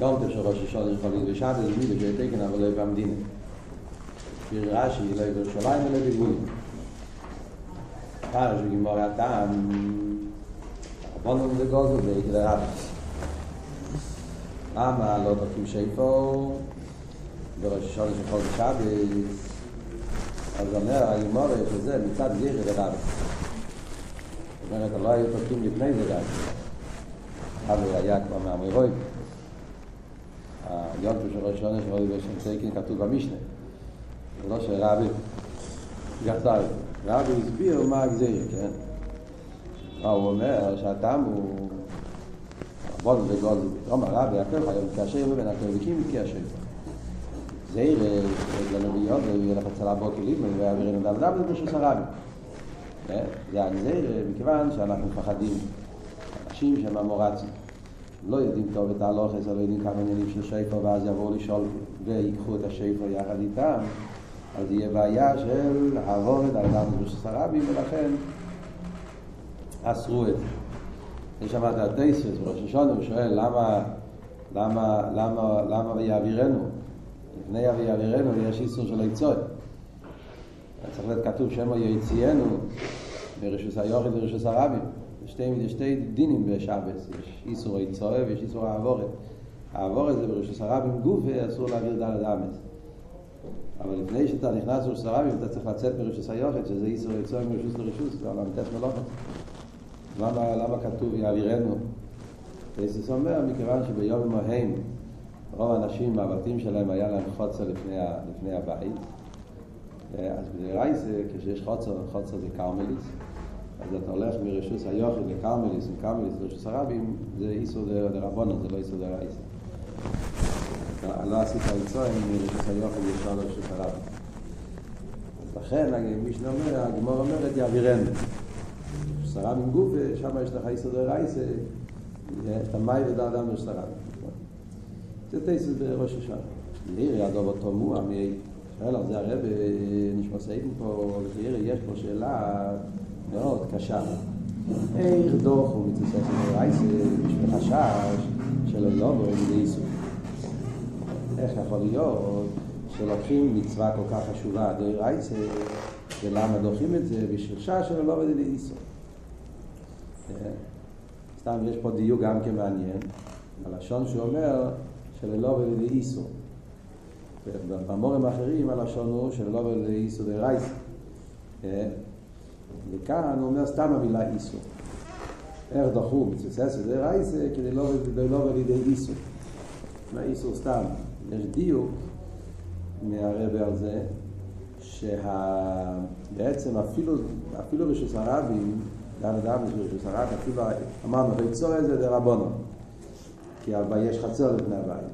יום טוב של ראש השונה חליל ושבת זה מילה של תקן אבל לא במדינה שיר רש"י לא בירושלים ולא בגבולים פרש בגימור הטעם בונו לגוזו זה יקרה רבס למה לא תוקעים שיפו? בראש השונה של חול ושבת אז אומר הימור שזה מצד גירה לרבס זאת אומרת, לא היו תוקעים לפני זה גם אבל היה כבר מהמרואים היום של ראש השונה של ראש השונה כתוב במשנה. זה לא שרבי גחזר רבי הסביר מה הגזיר, כן? מה הוא אומר? שהטעם הוא בול וגול. רום הרבי הכל חייב כאשר ובין הקרביקים כאשר זהיר לנביאות ויהיה לך צלה בו כלים ויעבירנו דל זה פשוט הרבי זה הגזיר מכיוון שאנחנו מפחדים. אנשים שהם אמורצים לא יודעים טוב את ההלוכס, לא יודעים כמה עניינים של שפר, ואז יבואו לשאול ויקחו את השפר יחד איתם, אז יהיה בעיה של העבור את האדם ברשות הרבים, ולכן אסרו את זה. יש שם את הטייסס בראש השונה, הוא שואל למה, למה, למה, למה ויעבירנו? לפני ויעבירנו יש איסור של היצוי. צריך להיות כתוב שמו יציאנו ברשות היוחד וברשות הרבים. שתי, שתי דינים בשבס, יש איסור היצואה ויש איסור העבורת. העבורת זה ברשוס הרבים גוף אסור להעביר דלת אמס. אבל לפני שאתה נכנס לרשוס הרבים אתה צריך לצאת מרשוס היוחד, שזה איסור היצואה מרשוס לרשוס, זה עולם תס מלוכת. למה, למה כתוב יעבירנו? פייסס אומר, מכיוון שביום ההם רוב האנשים, הבתים שלהם היה להם חוצר לפני, לפני הבית. אז בדרייסה, כשיש חוצר, חוצר זה קרמליס. אז אתה הולך מרשוס היוחד לקרמליס, מקרמליס לרשוס הרבים, זה איסור דרבונו, זה לא איסור דרייסה. לא עשית איצוין מרשוס היוחד ישר לרשוס הרבים. אז לכן, מי שאומר, הגמור אומרת, יעבירנו. רשוס הרבים גוף, שם יש לך איסור דרייסה, את המאי ודע אדם לרשוס הרבים. זה תייסס בראש השנה. נראה ידו אותו מועה מי... שואל זה הרב נשמע סעידים פה, יש פה שאלה מאוד קשה. איך דוח הוא מתעסק עם הרייסה בשביל חשש שלא יובו לידי איסור. איך יכול להיות שלוקחים מצווה כל כך חשובה דוי רייסה ולמה דוחים את זה בשביל חשש שלא יובו לידי איסור. סתם יש פה דיוק גם כמעניין, הלשון שאומר שלא יובו לידי איסור. במורים האחרים הלשון הוא שלא יובו לידי איסור דוי רייסה. וכאן הוא אומר סתם המילה איסור. איך דחו מצוסס את זה רייסה כדי לא לבוא לידי איסור. מה איסור סתם? יש דיוק מהרבה על זה שבעצם אפילו, אפילו רשוס הרבים, גם אדם רשוס הרבים, אפילו אמרנו, ויצור איזה דרבונו, כי יש חצר לפני הבית.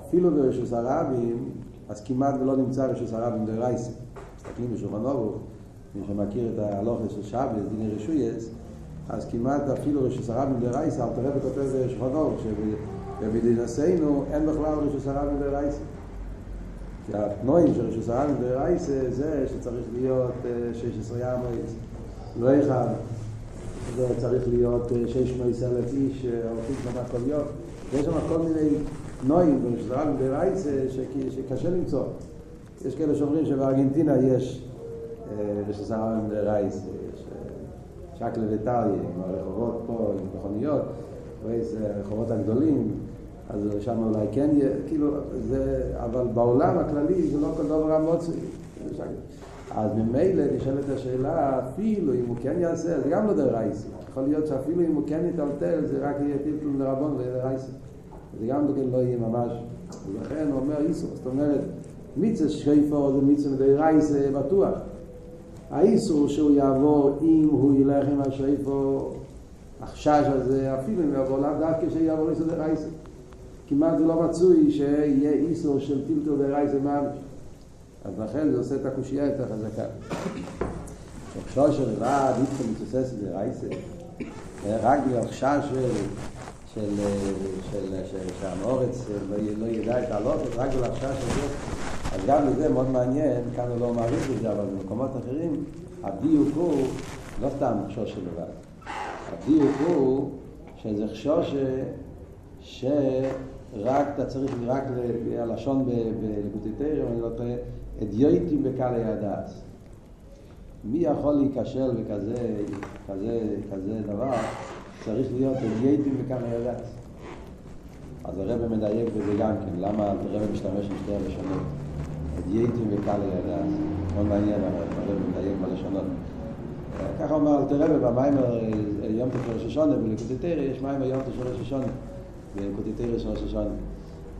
אפילו ברשוס הרבים, אז כמעט ולא נמצא רשוס הרבים דרייסה. מסתכלים בשולחן אורוך, מי שמכיר את ההלוכס של שבס, דיני רשויס, אז כמעט אפילו רשוס הרבים דרייסה, אל תראה וכותב בשולחנו, שבדינסינו אין בכלל רשוס הרבים דרייסה. כי התנועים של רשוס הרבים דרייסה זה שצריך להיות 16 ימייס, לא אחד, זה צריך להיות 600 אלף איש, הולכים שם כל יום, ויש שם כל מיני נועים ברשוס הרבים דרייסה שקשה למצוא. יש כאלה שאומרים שבארגנטינה יש ושסרם רייס, שקל וטריה, עם הרחובות פה, עם מכוניות, הרחובות הגדולים, אז שם אולי כן יהיה, כאילו, זה, אבל בעולם הכללי זה לא כל דבר המוצאי. אז ממילא נשאלת השאלה, אפילו אם הוא כן יעשה, זה גם לא דרייס. יכול להיות שאפילו אם הוא כן יטלטל, זה רק יהיה טלטול דרבון ויהיה דרייס. זה גם לא יהיה ממש. ולכן הוא אומר איסור, זאת אומרת, מיצה שייפור זה מיצה מדרייס בטוח. האיסור שהוא יעבור אם הוא ילך עם השאיפו החשש הזה, אפילו אם יעבור לאו דווקא שיעבור איסור דרייסה. כמעט זה לא מצוי שיהיה איסור של טילטור דרייסה ממש. אז לכן זה עושה את הקושייה יותר חזקה. עכשיו של לבד, איתכם מתוסס דרייסה, רק בגלל חשש של, שהמורץ לא ידע את הלוקת, רק בגלל חשש של זה. אז גם לזה מאוד מעניין, כאן הוא לא מעריך את זה, אבל במקומות אחרים, הדיוק הוא לא סתם חשוש לבד. הדיוק הוא שזה חשוש ש... רק, אתה צריך רק הלשון בלקוטי תרם, אני לא טועה, אדיוטים בקהלי הדעת. מי יכול להיכשל בכזה כזה, כזה דבר? צריך להיות אדיוטים בקהלי הדעת. אז הרב מדייק בזה גם כן, למה הרב משתמש עם שתי הלשונות? אדיוטים בקהלי הדעת. מאוד מעניין הרב, הרב מדייק בלשונות. ככה אומר אל תראה במיימר יום השונה, בלקוטי תרא יש יום של ראש השונה, בלקוטי תרא של ראש השונה.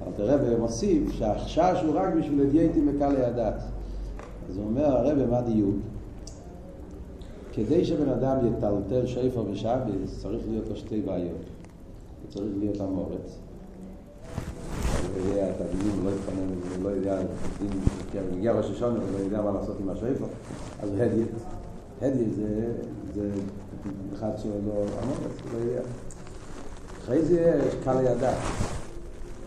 אל תראה מוסיף שהחשש הוא רק בשביל אדייטים בקהלי הדת. אז הוא אומר הרב מה דיוק? כדי שבן אדם יטלטל שפר ושבס צריך להיות לו שתי בעיות. צריך להיות המורץ. הוא יודע את הדינים, לא יתפנן, הוא לא יודע, אם הגיע ראש השונה, הוא לא יודע מה לעשות עם השפר, אז הוא הדיית. הדי זה, אחד שלא אמרת, לא יודע. אחרי זה קל לידה.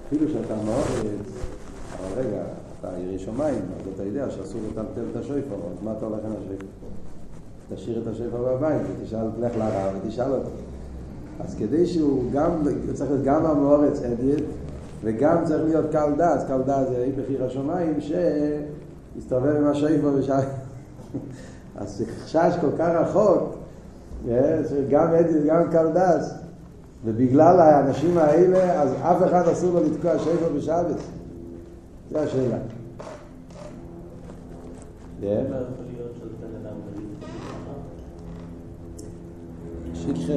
אפילו שאתה מאוד, אבל רגע, אתה ירא שמיים, אז אתה יודע שאסור לטלטל את השויפר, אז מה אתה הולך עם השויפר? תשאיר את השויפר בבית ותשאל, תלך לרב ותשאל אותו. אז כדי שהוא גם, צריך להיות גם המאורץ אדיית, וגם צריך להיות קל דעת, קל דעת זה היפך עיר השמיים, שיסתובב עם השויפר ושאל... אז זה חשש כל כך רחוק, גם אדי וגם קלדס, ובגלל האנשים האלה, אז אף אחד אסור לו לתקוע שפר בשבת. זו השאלה. שכחה,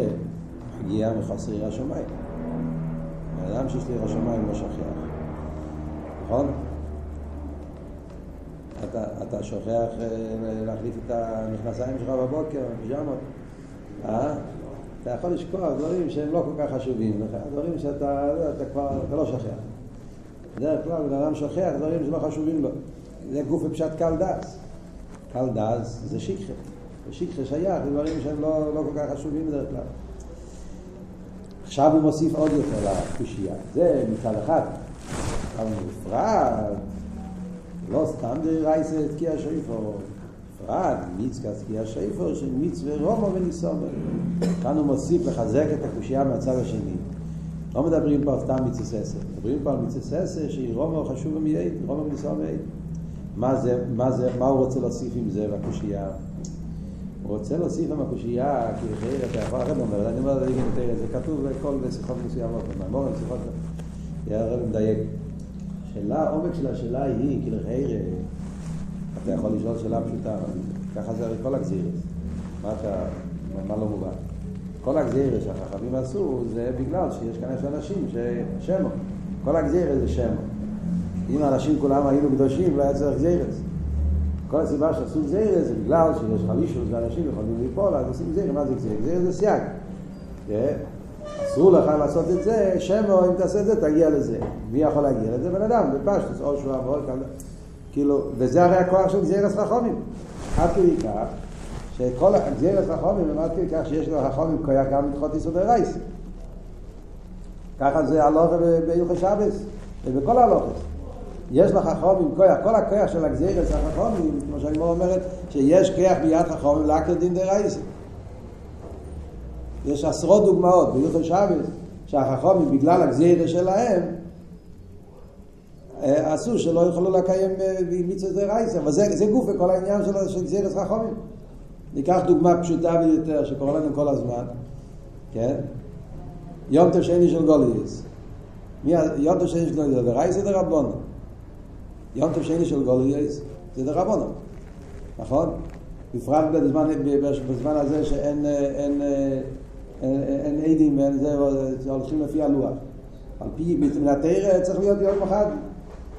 הגיעה מחוסר עיר השמיים. האדם שיש לי עיר השמיים לא שכח. נכון? אתה, אתה שוכח להחליף את המכנסיים שלך בבוקר, פיג'מות. אה? אתה יכול לשכוח דברים שהם לא כל כך חשובים לך, דברים שאתה אתה כבר, אתה לא שוכח. בדרך כלל בן אדם שוכח דברים שלא חשובים לו. זה גוף בפשט קל דס. קל דס זה שיקחה. ושיקחה שייך לדברים שהם לא, לא כל כך חשובים בדרך כלל. עכשיו הוא מוסיף עוד יותר לקושייה. זה מצד אחד. אבל בפרט לא סתם דרייסה תקיע שויפור, פרט מיצקה תקיע שויפור של מצווה רומו וניסומר. כאן הוא מוסיף לחזק את הקושייה מהצד השני. לא מדברים פה סתם מצססה, מדברים פה על מצססה שהיא רומו חשוב ומייד, רומו וניסומר. מה זה, מה זה, מה הוא רוצה להוסיף עם זה בקושייה? רוצה להוסיף עם הקושייה, כי אתה יכול, הרב אומר, אני אומר, זה כתוב בכל שיחות מסוימות, במאמור, שיחות, הרב מדייק. השאלה, העומק של השאלה היא, כאילו חייר, אתה יכול לשאול שאלה פשוטה, ככה זה כל הגזירס. מה אתה, מה לא מובן? כל הגזירס שהחכמים עשו, זה בגלל שיש כאן אנשים ששמו. כל הגזירס זה שמו. אם האנשים כולם היינו קדושים, לא היה צריך גזירס. כל הסיבה שעשו גזירס זה בגלל שיש חלישוס ואנשים יכולים ליפול, אז עושים גזירס, מה זה גזירס? גזירס זה סייג. אסור לך לעשות את זה, שמו, אם תעשה את זה, תגיע לזה. מי יכול להגיע לזה? בן אדם, בפשטוס, או שהוא עבור, כאילו, וזה הרי הכוח של גזירס חכומים. עד כדי כך, שכל גזירס חכומים, הם עד כדי כך שיש לחכומים כוח גם לדחות יסודי רייס. ככה זה הלוכה ביוחד שבס, ובכל הלוכס. יש לחכומים כוח, כל הכוח של הגזירס החכומים, כמו שאני אומרת, שיש כוח ביד חכומים להקר דין דרייסים. יש עשרות דוגמאות ביוחד שבס, שהחכומים בגלל הגזירה שלהם עשו שלא יכולו לקיים מצוות דרייסה, אבל זה, זה גוף בכל העניין של, של חכומים. ניקח דוגמה פשוטה ביותר שקורה לנו כל הזמן, כן? יום טוב של גוליאס. יום טוב שני של גוליאס, דרייסה דרבונו. יום טוב שני של גוליאס זה דרבונו, נכון? בפרט בזמן, בזמן הזה שאין אין, אין עדים, אין זה, הולכים לפי הלוח. על פי, מן התרא צריך להיות יום אחד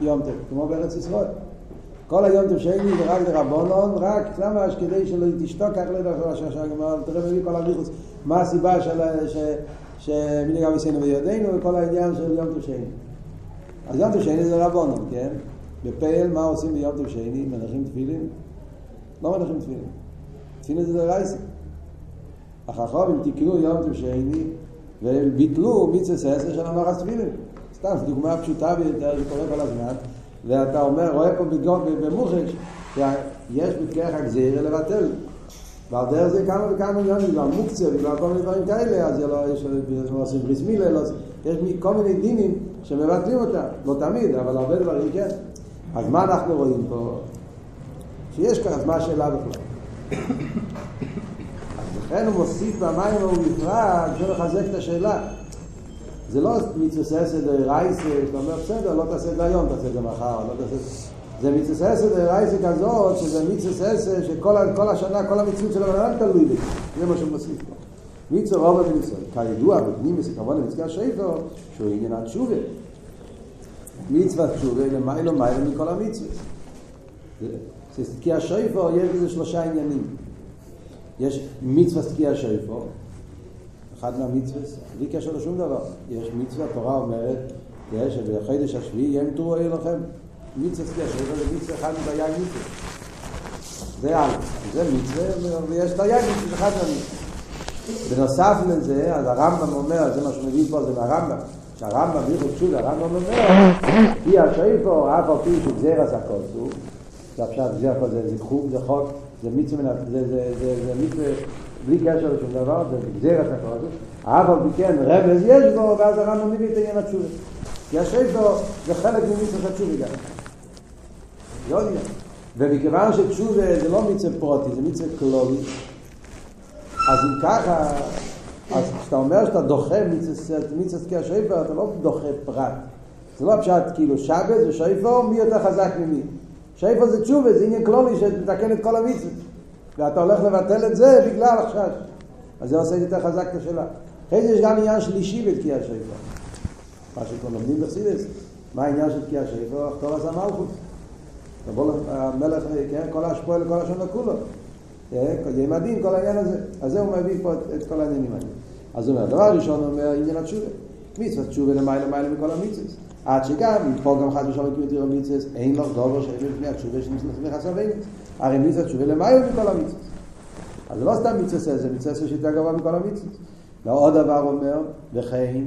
יום טוב, כמו בארץ ישראל. כל היום טוב שני זה רק לרבונון, רק למה כדי שלא תשתוק כך לא יודע תראה מביא כל הריחוס, מה הסיבה שמנהיג עם ישראל בידינו וכל העניין של יום טוב שני. אז יום טוב שני זה רבונון, כן? בפייל מה עושים ביום טוב שני? מנחים תפילין? לא מנחים תפילין. תפילין זה דרייסה. החכמים תקראו יום טוב שני וביטלו מצווה ססר של המחס תפילין. סתם, זו דוגמה פשוטה ביותר שקורה כל הזמן, ואתה אומר, רואה פה בגון, במוחש, שיש בכרך הגזירה לבטל. ועל דרך זה כמה וכמה עניינים, בגלל מוקצה, בגלל כל מיני דברים כאלה, אז יש לו עושים בריס מילה, יש כל מיני דינים שמבטלים אותם, לא תמיד, אבל הרבה דברים כן. אז מה אנחנו רואים פה? שיש כאן, אז מה השאלה בכלל? אז לכן הוא מוסיף במים הוא בפרט, זה מחזק את השאלה. זה לא מצווה סדר רייסה, שאתה אומר בסדר, לא תעשה את זה היום, תעשה את זה מחר, לא תעשה... זה מצווה סדר רייסה כזאת, שזה מצווה סדר שכל השנה, כל המצוות של הבן תלוי בזה. זה מה שהוא מוסיף פה. מצווה רוב המצווה. כידוע, בפנים זה כמובן למצווה השאיפו, שהוא עניין התשובה. מצווה תשובה למיילו מיילו מכל המצווה. כי השאיפו יש בזה שלושה עניינים. יש מצווה תקיע השאיפו, אחד מהמצווה, בלי קשר לשום דבר. יש מצווה, התורה אומרת, יש שבחודש השביעי יהיה מתורו לכם. מצווה תקיע השאיפו זה מצווה אחד מדייג מצווה. זה א', זה מצווה, ויש דייג מצווה, אחד מהמצווה. בנוסף לזה, אז הרמב"ם אומר, זה מה שמביא פה, זה מהרמב"ם, שהרמב"ם, ביחוד שוב, הרמב"ם אומר, כי השאיפו, אף על פי שגזיר עשה כוסו, זה עכשיו גזיר כוסו, זה חוק, זה חוק, זה מצווה, זה, זה, זה, זה מצווה, בלי קשר לשום דבר, זה גזיר עשה כוסו, אף על פי כן רמז יש בו, ואז הרמב"ם מביא את העניין התשובה. כי השאיפו זה חלק ממצווה התשובה גם. לא עניין. ומכיוון שתשובה זה לא מצווה פרוטי, זה מצווה קלולי, אז אם ככה, אז כשאתה אומר שאתה דוחה כי השאיפר, אתה לא דוחה פרט. זה לא פשט כאילו שבת ושאיפר, מי יותר חזק ממי. שאיפר זה תשובה, זה עניין כלולי שמתקן את כל המצוות. ואתה הולך לבטל את זה בגלל החשש. אז זה עושה יותר חזק את השאלה. אחרי זה יש גם עניין שלישי בתקיע השאיפר. מה שכל לומדים בחסידס, מה העניין של תקיע השאיפר? הכתוב עשה מלכות. תבוא למלך, כן, כל השפוע לכל השם לכולו. יהיה מדהים כל העניין הזה. אז זה הוא מביא פה את כל העניינים האלה. אז הוא אומר, הדבר הראשון אומר עניין התשובה. מצוות תשובה למעלה למעלה מכל המצוות. עד שגם, פה גם חד ושלום יקראו תירו מצוות, אין לך דובר שאין לפני התשובה שנצלח מחסר ואין. הרי מצוות תשובה למעלה מכל המצוות. אז זה לא סתם מצוות זה מצוות שיותר גבוה מכל המצוות. ועוד דבר אומר, וכן,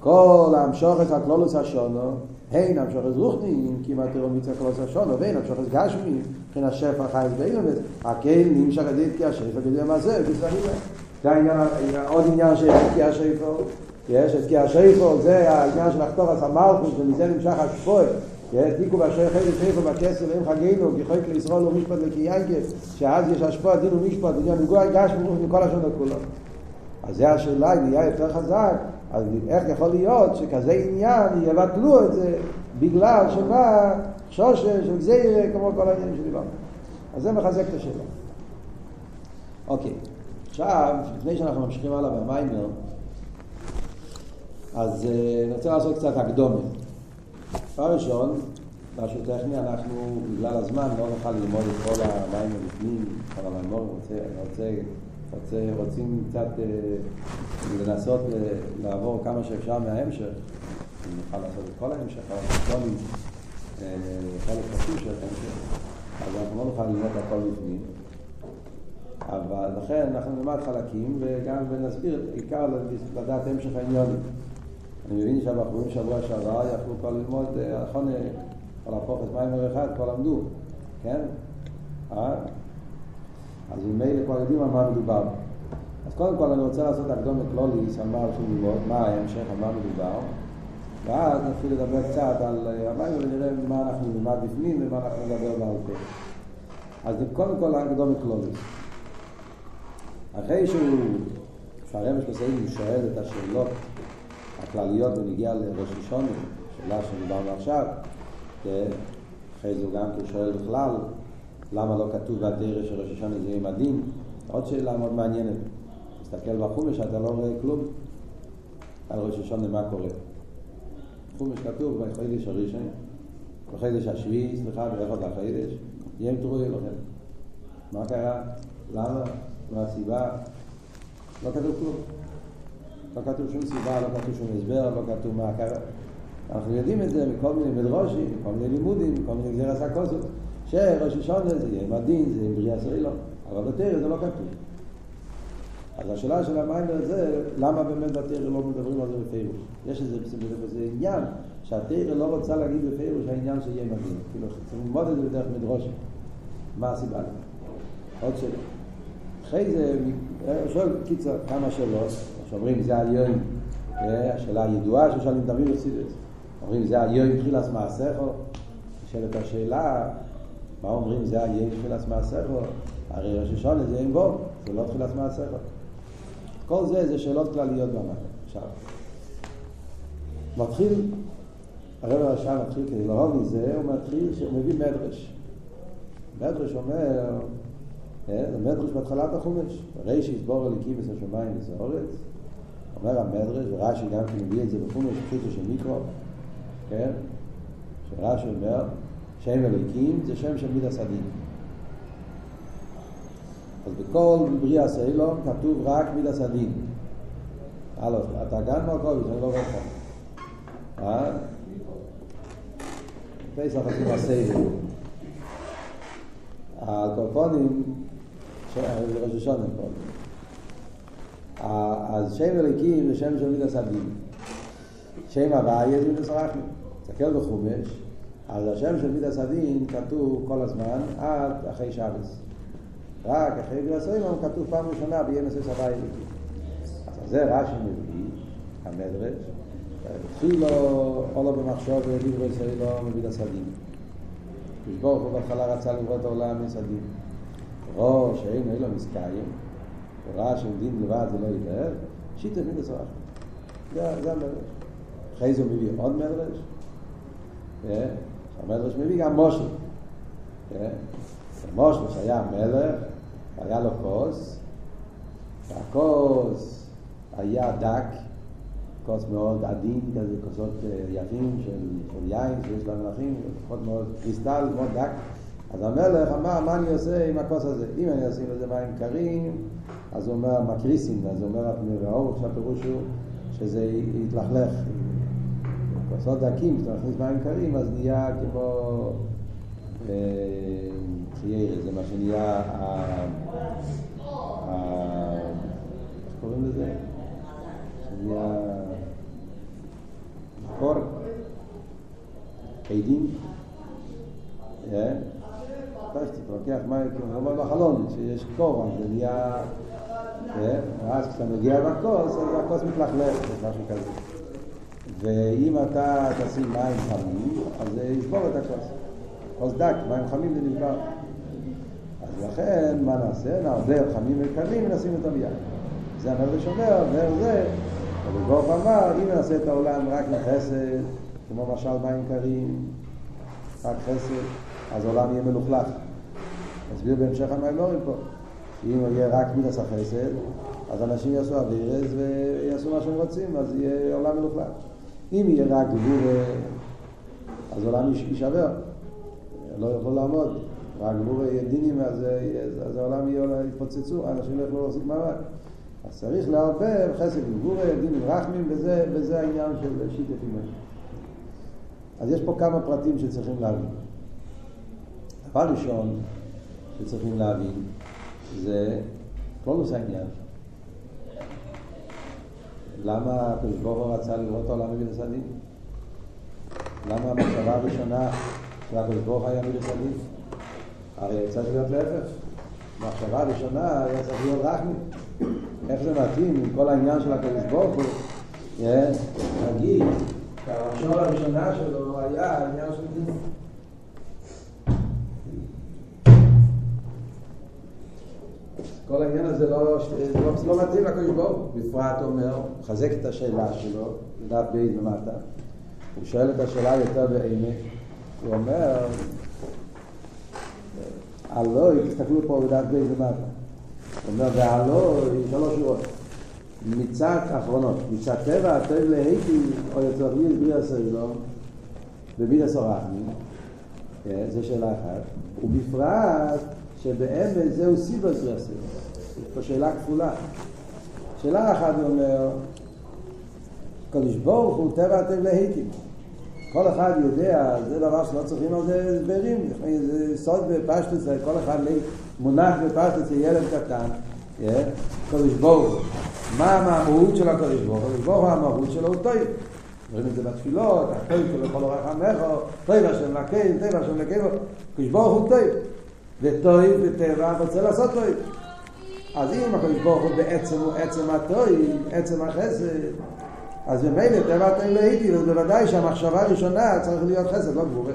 כל המשוכת הכלולוס השונו, הן המשוכת רוחניים, כמעט תראו מצוות הכלולוס השונו, והן המשוכת גשמיים, מבחינת השפע חייס באילומס, הקהל נמשך על ידי תקיע שפע כדי מה זה, זה העניין, עוד עניין של תקיע שפע, יש את תקיע שפע, זה העניין של לחתור על המלכוס, ומזה נמשך השפוע, תיקו באשר חייס שפע בכסר ואין חגינו, כי חייק לישראל הוא משפט לקיינקס, שאז יש השפוע דין ומשפט, עניין נגוע גש מכל השונה כולו. אז זה השאלה, אם נהיה יותר חזק, אז איך יכול להיות שכזה עניין יבטלו את זה בגלל שמה שושה של גזירה כמו כל העניינים שדיברנו. אז זה מחזק את השאלה. אוקיי, עכשיו, לפני שאנחנו ממשיכים הלאה במיימר, אז אני רוצה לעשות קצת הקדומת. דבר ראשון, משהו טכני, אנחנו בגלל הזמן לא נוכל ללמוד את כל המים בפנים, כל המיימור, רוצה, רוצה, רוצה, רוצים קצת אה, לנסות לעבור כמה שאפשר מההמשך, אם נוכל לעשות את כל ההמשך, אבל לא חלק חשוב של ההמשך, אז אנחנו לא נוכל ללמוד הכל בפנים. אבל לכן אנחנו נלמד חלקים וגם נסביר עיקר לדעת המשך העניונים. אני מבין שהבחורים שבוע שעבר יכלו כבר ללמוד, נכון, כל להפוך את מים אחד, כבר למדו, כן? אה? אז ממילא כבר יודעים על מה מדובר. אז קודם כל אני רוצה לעשות הקדומת כלוליס על מה הולכים ללמוד, מה ההמשך, על מה מדובר. ואז נתחיל לדבר קצת על המים ונראה מה אנחנו נלמד בפנים ומה אנחנו נדבר בעל פה. אז קודם כל הקדומת כלוליס. אחרי שהוא, שהרמש בסעיד הוא שואל את השאלות הכלליות ונגיע לראש ראשון, שאלה שדיברנו עכשיו, אחרי זה הוא גם כן שואל בכלל, למה לא כתוב בתרא של ראש השונה זה הדין? עוד שאלה מאוד מעניינת. תסתכל בחומש, אתה לא רואה כלום על ראש השונה מה קורה. בחומש כתוב בחודש הראשון, בחודש השביעי, סליחה, באחד החודש, יהיה תרואי לכם. מה קרה? למה? מה הסיבה? לא כתוב כלום. לא כתוב שום סיבה, לא כתוב שום הסבר, לא כתוב מה קרה. אנחנו יודעים את זה מכל מיני מדרושים, מכל מיני לימודים, מכל מיני גזיר עשה כוסות, שראש השונה זה יהיה מדין, זה יהיה בריאה סוילו, אבל בתרא זה לא כתוב. אז השאלה של המיימר זה, למה באמת בתרא לא מדברים על זה בפירוש? יש איזה, איזה עניין שהתרא לא רוצה להגיד בפירוש העניין שיהיה מדין. כאילו, צריך ללמוד את זה בדרך מדרושים. מה הסיבה לזה? עוד שאלה. אחרי זה, שואל קיצר כמה שאלות, שאומרים זה עליון השאלה הידועה ששואלים תמיד בחסידס. אומרים זה היום תחילת מעשיך? נשאלת השאלה, מה אומרים זה היום תחילת מעשיך? הרי ראש השונה זה אין בו, זה לא תחילת מעשיך. כל זה זה שאלות כלליות במה. עכשיו, מתחיל, הרב הרשע מתחיל כדי להרוג מזה, הוא מתחיל שהוא מביא מדרש. מדרש אומר, זה מדרש בהתחלת החומש, ראשי יסבור אליקים את השמיים ואת הארץ, אומר המדרש, ורש"י גם כן מביא את זה בחומש פשוטו של מיקרו, כן? שרש"י אומר, שם אליקים זה שם של מידע סדין. אז בכל בריאה סיילום כתוב רק מידע סדין. הלו, אתה גם מרקוביץ', אני לא רואה לך. אה? פסח עשינו הסייל. הקורפונים, ראש השונה פה. אז שם אליקים זה שם של מידע סדין. שם הוויה זה מידע סרחים. תסתכל בחומש, אז השם של מידע סדין כתוב כל הזמן עד אחרי שבס. רק אחרי מידע סדין כתוב פעם ראשונה בימס הוויה אליקים. אז זה רש"י מביא, המדרש, התחיל לו עולו במחשוב ודיברו ישראל לא מביא לסדים. ברוך הוא בהתחלה רצה לברוא את העולם מסדים. ראש שאין לו מסקיים, וראה שעומדים לבד זה לא יתאר, שיטה מידה סרח. זה, המדרש. אחרי זה הוא מביא עוד מדרש, המדרש מביא גם מושל. מושל שהיה מלך, היה לו כוס, והכוס היה דק, כוס מאוד עדין, כזה כוסות יפים של, יין שיש להם מלכים, לפחות מאוד קריסטל, מאוד דק. אז המלך אמר, מה אני עושה עם הכוס הזה? אם אני אשים לזה מים קרים, אז הוא אומר, מקריסים, אז הוא אומר, והאור, שהפירוש הוא שזה יתלכלך. כוסות דקים, כשאתה מכניס מים קרים, אז נהיה כמו חיירה, זה מה שנהיה, איך קוראים לזה? שנהיה קור, עדים, פשטי, אתה לוקח מים, כמו בחלון, שיש קור, אז זה נהיה, ואז כשאתה מגיע לכוס, אז הכוס מתלכלך, משהו כזה. ואם אתה תשים מים חמים, אז זה ישבור את הכוס. כוס דק, מים חמים זה נשבר. אז לכן, מה נעשה? נערדר חמים וקרים ונשים אותם ביד. זה המדרש אומר, ואיך זה, אבל ברוך אמר, אם נעשה את העולם רק מחסד, כמו משל מים קרים, רק חסד, אז העולם יהיה מלוכלך. נסביר בהמשך המיימורים פה. אם יהיה רק מידס החסד, אז אנשים יעשו אבירס ויעשו מה שהם רוצים, אז יהיה עולם מלוכלך. אם יהיה רק גבור, אז העולם יישבר, לא יכול לעמוד. רק גבור יהיה דינים, אז, אז העולם יתפוצצו, אנשים לא יוכלו להחזיק מעמד. אז צריך לערבב חסד עם גבור, דינים רחמים, וזה, וזה העניין של שיטת אימון. אז יש פה כמה פרטים שצריכים להבין. דבר ראשון שצריכים להבין זה כלולוס העניין. למה הקדוש ברוך הוא רצה לראות העולם במידס הדין? למה המחשבה הראשונה של הקדוש ברוך היה מידס הדין? הרי צריך להיות להפך. המחשבה הראשונה היה צריך להיות רחמי. איך זה מתאים עם כל העניין של הקדוש ברוך הוא? נגיד שהמחשבה הראשונה שלו היה העניין של כל העניין הזה לא, לא, לא מתאים לקדוש ברוך הוא. בפרט אומר, מחזק את השאלה שלו, לדעת בית למטה. הוא שואל את השאלה יותר בעמק. הוא אומר, הלוי, תסתכלו פה בדעת בית למטה. הוא אומר, והלוי, שלוש שורות. מצד אחרונות, מצד טבע הטוב להיטי, או יותר בלי הסוילום, ובלי הסורחמים, זו שאלה אחת. ובפרט, שבאמת זהו סיבוס רסל. יש פה שאלה כפולה. שאלה אחת הוא אומר, קדוש ברוך הוא טבע הטבע להיטים. כל אחד יודע, זה דבר שלא צריכים על זה הסברים, זה סוד בפשטוס, כל אחד מונח בפשטוס, ילד קטן, קדוש ברוך הוא. מה המהות של הקדוש ברוך הוא? הקדוש ברוך הוא המהות שלו הוא טוב. רואים את זה בתפילות, הטוב לכל אורך עמך, טוב השם לקי, טוב השם לקי, הקדוש ברוך הוא טוב. וטוב בטבע רוצה לעשות טוב. אז אם הקדוש ברוך הוא בעצם הוא עצם הטוב, עצם החסד, אז במילא טבע אתם להיטיב, אז בוודאי שהמחשבה הראשונה צריך להיות חסד, לא גבורה.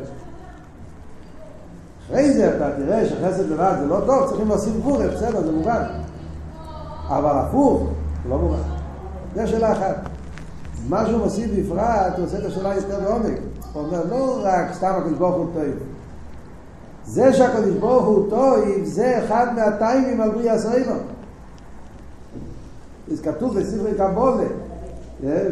אחרי זה אתה תראה שחסד לבד זה לא טוב, צריכים להוסיף גבורה, בסדר, זה מובן. אבל הפוך, לא מובן. זו שאלה אחת. מה שהוא מוסיף בפרט, הוא עושה את השאלה יותר בעומק. הוא אומר, לא רק סתם הקדוש ברוך הוא טועים. זה שהקדוש ברוך הוא טועים, זה אחד מהטיימים על בריאה סוינו. זה כתוב בספרי קבולה. כן?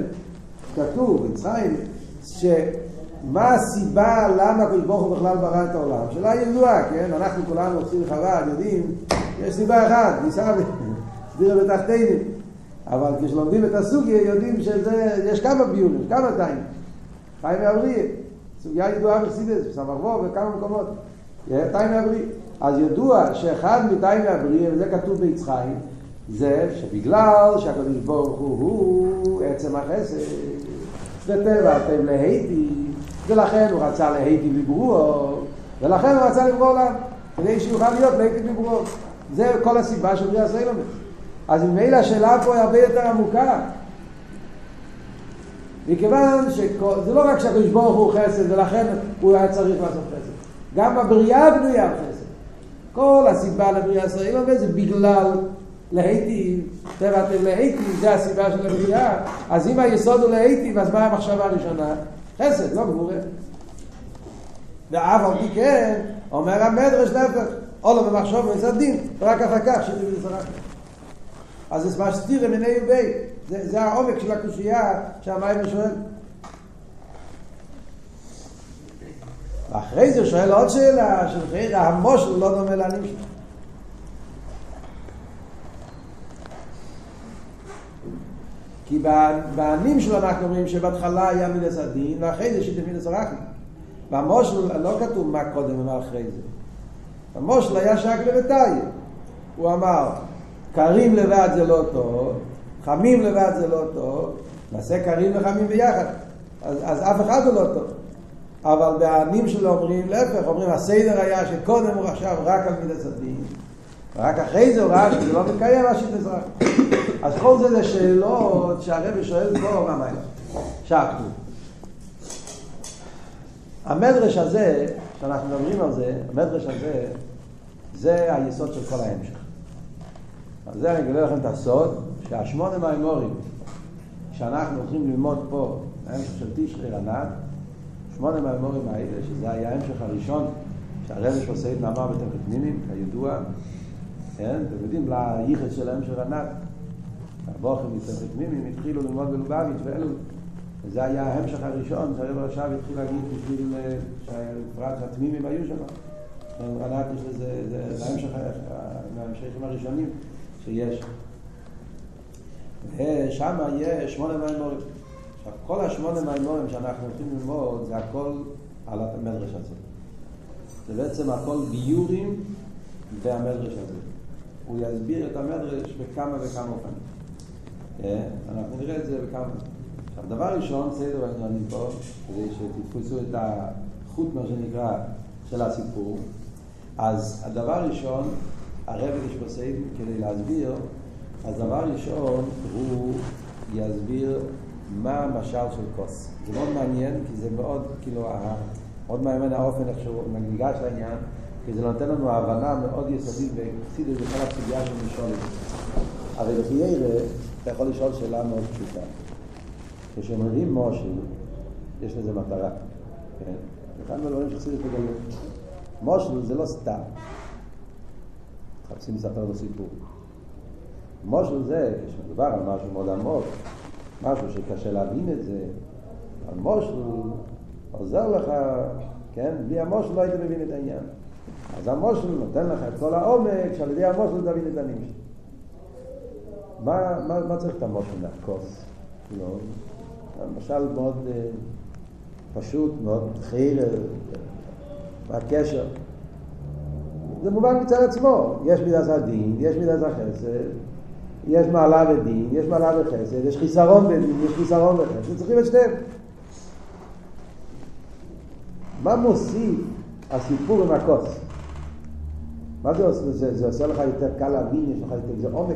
כתוב, בצחיים, שמה הסיבה למה הקדוש ברוך הוא בכלל ברא את העולם? שאלה ידועה, כן? אנחנו כולנו עושים חב"ד, יודעים, יש סיבה אחת, ניסה הסבירה בתחתינו. אבל כשלומדים את הסוגיה יודעים שיש כמה ביורים, כמה טיימים. חיים ואבריה, סוגיה ידועה בחסידס, בסמ"ך וכמה מקומות. טיימי הבריא. אז ידוע שאחד מטיימי הבריא, וזה כתוב ביצחיים, זה שבגלל שהקדוש ברוך הוא הוא עצם החסד, וטבע אתם להיטי, ולכן הוא רצה להיטי לברואו, ולכן הוא רצה לברוא עולם, כדי שיוכל להיות להיטי לברואו. זה כל הסיבה של בריאה סיילומס. אז ממילא השאלה פה היא הרבה יותר עמוקה. מכיוון שזה לא רק שהקדוש ברוך הוא חסד ולכן הוא היה צריך לעשות חסד. גם הבריאה בנויה על חסד. כל הסיבה לבריאה ישראל אומר זה בגלל להיטיב, טבע אתם להיטיב, זה הסיבה של הבריאה. אז אם היסוד הוא להיטיב, אז מה המחשבה הראשונה? חסד, לא גבורה. ואף על פי כן, אומר המדרש או לא במחשוב ומסדים, ורק אחר כך שתביא לזרק. אז זה מסתיר מיני ובי, זה, זה העומק של הקושייה שהמים שואל. ואחרי זה שואל עוד שאלה, של חייר המושל לא דומה לענים שלו. כי בענים שלו אנחנו אומרים שבהתחלה היה מידס הדין, ואחרי זה שיטה מידס הרחם. והמושל, לא כתוב מה קודם ומה אחרי זה. המושל היה שקלה וטייל. הוא אמר, קרים לבד זה לא טוב, חמים לבד זה לא טוב, נעשה קרים וחמים ביחד. אז, אז אף אחד הוא לא טוב. אבל בענים שלו אומרים להפך, אומרים הסדר היה שקודם הוא עכשיו רק על מידת הדין, ורק אחרי זה הוא ראה שזה לא מתקיים השיט אזרח. אז כל זה זה שאלות שהרבי שואל פה, מה מה שחטו. המדרש הזה, שאנחנו מדברים על זה, המדרש הזה, זה היסוד של כל ההמשך. אז זה אני אגלה לכם את הסוד, שהשמונה מהאמורים שאנחנו הולכים ללמוד פה, ההמשך של תשרי רנת, שמונה מהאמורים האלה, שזה היה ההמשך הראשון שהרבש עושה את מאמר בתמכת פנימיים, כידוע, כן? אתם יודעים לייחס של ההמשך ענת. הבוכר מתמכת פנימיים התחילו ללמוד בלובביץ' ואלו, וזה היה ההמשך הראשון שהרב רש"ב התחיל להגיד בשביל בפרט שהתמימים היו שם. ענת יש לזה, זה ההמשך, מההמשכים הראשונים שיש. ושם יש שמונה מהאמורים. עכשיו, כל השמונה מימורים שאנחנו הולכים ללמוד, זה הכל על המדרש הזה. זה בעצם הכל ביורים והמדרש הזה. הוא יסביר את המדרש בכמה וכמה אופנים. כן? אנחנו נראה את זה בכמה. עכשיו, דבר ראשון, סדר העניינים פה, כדי שתתפסו את החוט, מה שנקרא, של הסיפור. אז הדבר ראשון, הרב יש פה סדר כדי להסביר, אז דבר ראשון הוא יסביר מה המשל של כוס. זה מאוד מעניין, כי זה מאוד, כאילו, מאוד מעניין האופן איך שהוא ניגש לעניין, כי זה נותן לנו הבנה מאוד יסודית וחסידית בכל הסוגיה של משולים. הרי בחיירה, אתה יכול לשאול שאלה מאוד פשוטה. כשאומרים משהו, יש לזה מטרה. כן? אחד מהדברים שחסידית לגלות. משהו זה לא סתם. מחפשים לספר לו סיפור. משהו זה, כשמדובר על משהו מאוד עמוק, משהו שקשה להבין את זה, המושל עוזר לך, כן? בלי המושל לא היית מבין את העניין. אז המושל נותן לך את כל העומק שעל ידי המושל תבין את שלך. מה, מה, מה צריך את המושל מהכוס? לא, למשל מאוד uh, פשוט, מאוד חייר, מה הקשר? זה מובן מצד עצמו, יש מידת הדין, יש מידת החסד, יש מעלה בדין, יש מעלה בחסד, יש חיסרון בדין, יש חיסרון בחסד, צריכים את שניהם. מה מוסיף הסיפור עם הכוס? מה זה עושה? זה, זה עושה לך יותר קל להבין, יש לך יותר, זה עומק.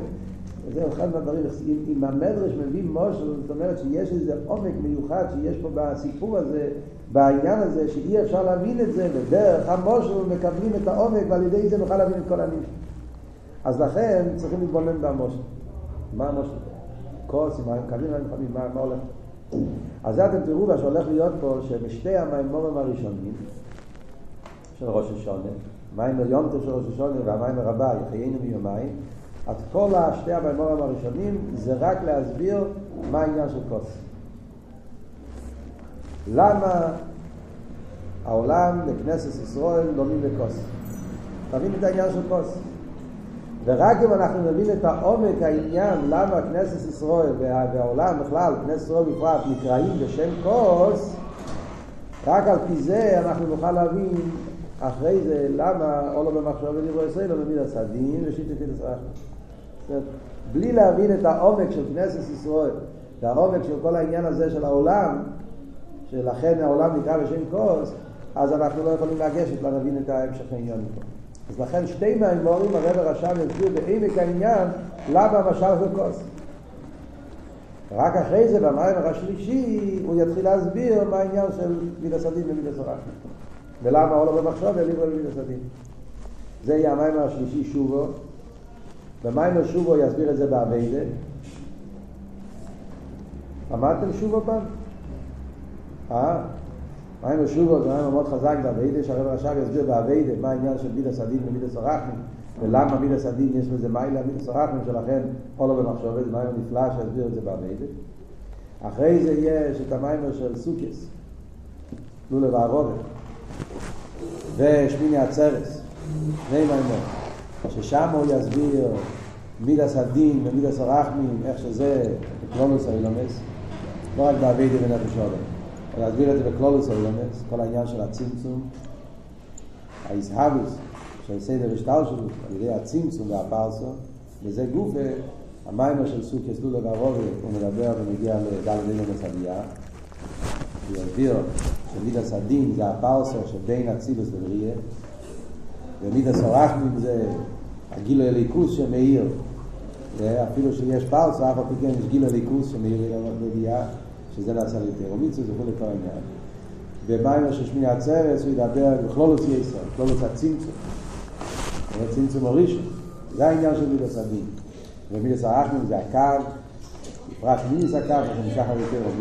זה אחד מהדברים, אם, אם המדרש מביא מושל, זאת אומרת שיש איזה עומק מיוחד שיש פה בסיפור הזה, בעניין הזה, שאי אפשר להבין את זה, ודרך המושל מקבלים את העומק, ועל ידי זה נוכל להבין את כל הניש. אז לכן צריכים להתבונן במושל. מה? כוס, מה הם מקבלים, מה מה, הולך? אז זה אתם תראו מה שהולך להיות פה, שבשתי המימורים הראשונים של ראש השונה, מים יונטו של ראש השונה והמים הרבה, חיינו מיומיים, אז כל שתי המימורים הראשונים זה רק להסביר מה העניין של כוס. למה העולם לכנסת ישראל לומים בכוס? תבין את העניין של כוס. ורק אם אנחנו נבין את העומק העניין למה כנסת ישראל והעולם בכלל, כנסת ישראל בפרט, נקראים בשם כוס, רק על פי זה אנחנו נוכל להבין אחרי זה למה עולו במחשב ודיברו ישראל לא מבין הסדין ושיטה כדסרח. בלי להבין את העומק של כנסת ישראל והעומק של כל העניין הזה של העולם, שלכן העולם נקרא בשם כוס, אז אנחנו לא יכולים לגשת להבין את ההמשך העניין. אז לכן שתי מהאמורים הרב הרשם יסביר בעמק העניין למה המשל זה כוס. רק אחרי זה במיימר השלישי הוא יתחיל להסביר מה העניין של מידס הדין ומידס הרחמים. ולמה עולה במחשוב וליבו ומידס הדין. זה יהיה המיימר השלישי שובו. במיימר שובו יסביר את זה באביידה. אמרתם שובו פעם? אה? מיימר שובו זה מיימר מאוד חזק באביידה, שהרבי רש"ב יסביר באביידה מה העניין של מידס הדין ומידס הרחמים, ולמה מידס הדין יש בזה מיילה מידס הרחמים, שלכן עולו במחשבת, זה מיימר נפלא שיסביר את זה באביידה. אחרי זה יש את המיימר של סוכס, לולה והרובת, ושמיני עצרס, שני מיימר, ששם הוא יסביר מידס הדין ומידס הרחמים, איך שזה, קלונוס האילומס, לא רק באביידה ונפש עולם. להסביר את זה בכלולוס האילומס, כל העניין של הצמצום, האיסהבוס של סדר השטלשלות, על ידי הצמצום והפרסו, וזה גוף המיימר של סוג יסלולה והרובי, הוא מדבר ומגיע לדל אילומס עלייה, הוא יסביר שמידס הדין זה הפרסו שבין אצילוס לבריאה, ומידס הרחמים זה הגיל הליכוס שמאיר, אפילו שיש פרסו, אף על פי כן יש גיל הליכוס שמאיר לביאה, שזה נעשה ליותר, או מיצוס וכו' לכל העניין. במיימר של שמיני עצרס הוא ידבר בכלולוס יסר, בכלולוס הצמצום. זה צמצום הראשון. זה העניין של מידס הדין. ומידס הרחמים זה הקו, בפרט מידס הקו, זה נמשך על יותר או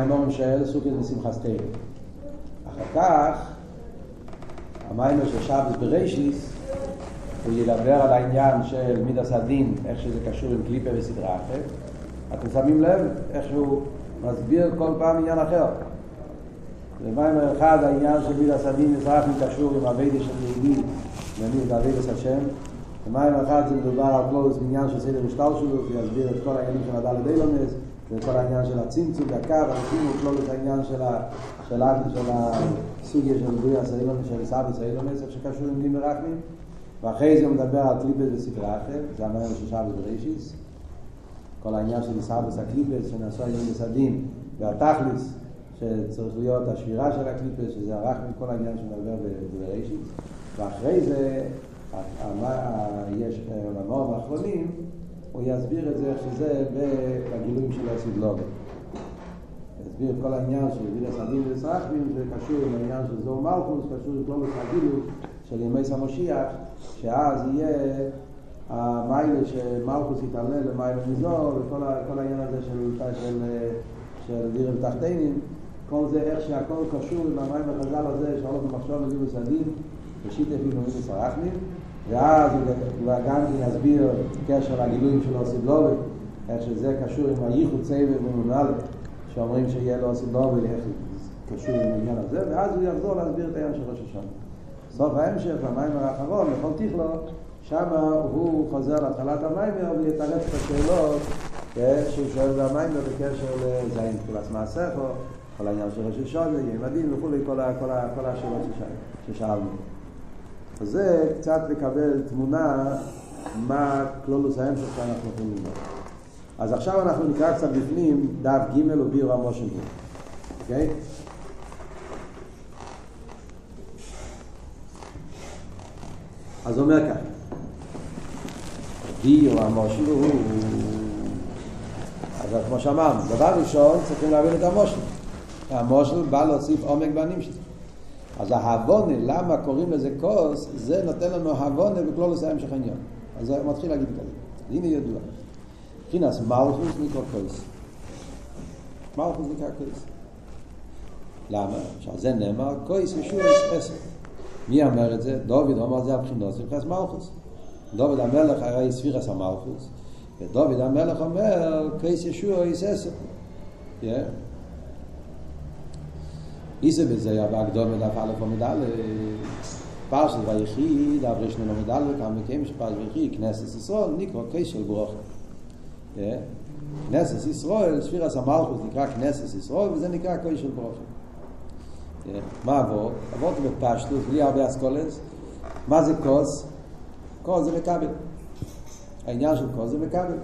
המיימורים של סוכת ושמחס תרא. אחר כך, המיימור של שבס בראשיס, הוא ידבר על העניין של מידס הדין, איך שזה קשור עם קליפה וסדרה אחרת. אתם שמים לב איך שהוא מסביר כל פעם עניין אחר. במיימר אחד העניין של מידס הדין מזרחים קשור עם אביידה של יהודי, ומיד אביידס השם. במיימר אחד זה מדובר על כלולוס בעניין של סדר משטל שלו, הוא יסביר את כל העניינים של הדלת אילונס, וכל העניין של הצמצום והקו, הרחים וכלול את העניין של הסוגיה של בריאה סאילון, של סבא סאילון, איזה שקשור עם דין ורחמים, ואחרי זה הוא מדבר על קליפס וספרה אחרת, זה המאמר של שבס בראשיס, כל העניין של סבא סקליפס, שנעשו היום בסדין, והתכליס, שצריך להיות השבירה של הקליפס, שזה הרחמים, כל העניין שמדבר בראשיס, ואחרי זה, יש עולמות האחרונים, הוא יסביר את זה איך שזה בגילויים של הסבלובת. יסביר כל העניין של יביד הסדים וסרחבים, זה קשור עם העניין של זור מלכוס, קשור עם כלומס הגילוי של ימי סמושיח, שאז יהיה המיילה שמלכוס יתעלה למיילה מזור, וכל העניין הזה של, של, של דירים תחתינים, כל זה איך שהכל קשור עם המים החז"ל הזה, שהולך במחשוב ודיבור סדים, ושיטה אפילו מיני סרחבים. ואז הוא גם יסביר קשר לגילויים של אוסידלובי, איך שזה קשור עם הייחוד צוות ומונהלת, שאומרים שיהיה לו אוסידלובי, איך זה קשור עם העניין הזה, ואז הוא יחזור להסביר את העניין של ראש השנה. סוף ההמשך, המיימר האחרון, לכל תכלו, שם הוא חוזר להתחלת המיימר ויתרץ את השאלות שהוא שואל במיימר בקשר לזין תחילת מעשיכו, כל העניין של ראש השנה, יהיה מדהים וכולי, כל השאלות ששאלנו. אז זה קצת לקבל תמונה מה כלולוס ההמשך שאנחנו יכולים ללמוד. אז עכשיו אנחנו נקרא קצת בפנים דף ג' וביור המושן פה, אוקיי? אז הוא אומר ככה, ביור המושן הוא... אז כמו שאמרנו, דבר ראשון צריכים להבין את המושן. המושן בא להוסיף עומק בנים שלו. אז ההבונה, למה קוראים לזה כוס, זה נותן לנו הבונה בכלולוס ההמשך העניין. אז זה מתחיל להגיד כזה. הנה ידוע. מבחינת מלכוס נקרא כויס. מלכוס נקרא כויס. למה? עכשיו זה נאמר, כויס ישוע יש עשר. מי אומר את זה? דוד אומר זה הבחינות, מבחינת מלכוס. דוד המלך הרי ספירס המלכוס, ודוד המלך אומר, כויס ישוע יש איזה בזה היה בהקדום מדף א' עמוד א', פרשת ויחי, דף ראשון עמוד א', כמה מקיים שפרשת ויחי, כנסת ישראל, נקרא קייס של ברוך. כנסת ישראל, ספירס המלכוס נקרא כנסת ישראל, וזה נקרא קייס של ברוך. מה עבור? עבור בפשטוס, בלי הרבה אסכולס. מה זה כוס? כוס זה מקבל. העניין של כוס זה מקבל.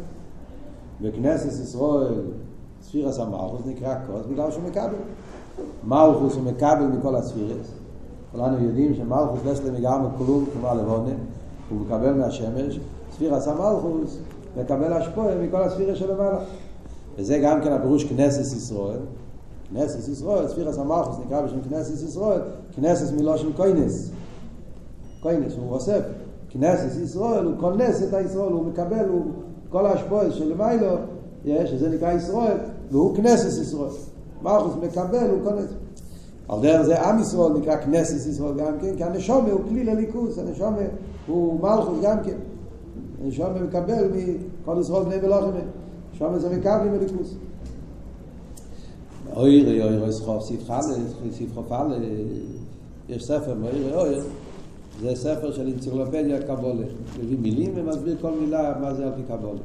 בכנסת ישראל, ספירס המלכוס נקרא כוס בגלל שהוא מקבל. מלכוס הוא מקבל מכל הספירס. כולנו יודעים שמלכוס לסלם מגרם כלום כמו הלבונה, הוא מקבל מהשמש, ספירס המלכוס מקבל השפועה מכל הספירס שלמעלה. וזה גם כן הפירוש כנסס ישראל. כנסס ישראל, ספירס המלכוס נקרא בשם כנסס ישראל, כנסס מלושן קוינס. קוינס, הוא אוסף. כנסס ישראל, הוא כונס את הישראל, הוא מקבל, הוא כל ההשפועה של למיילו, שזה נקרא ישראל, והוא כנסס ישראל. מלכוס מקבל, הוא כונס. על דרך זה עם ישראל נקרא כנסת ישראל גם כן, כי הנשומה הוא כלי לליכוס, הנשומה הוא מלכוס גם כן. הנשומה מקבל מכל ישראל בני ולוחם, הנשומה זה מקבל מליכוס. אוירי אוירי סחוף סיף חלס, סיף חוף חלס, יש ספר מאוירי אויר, זה ספר של אנציקלופדיה קבולה. מביא מילים ומסביר כל מילה מה זה על פי קבולה.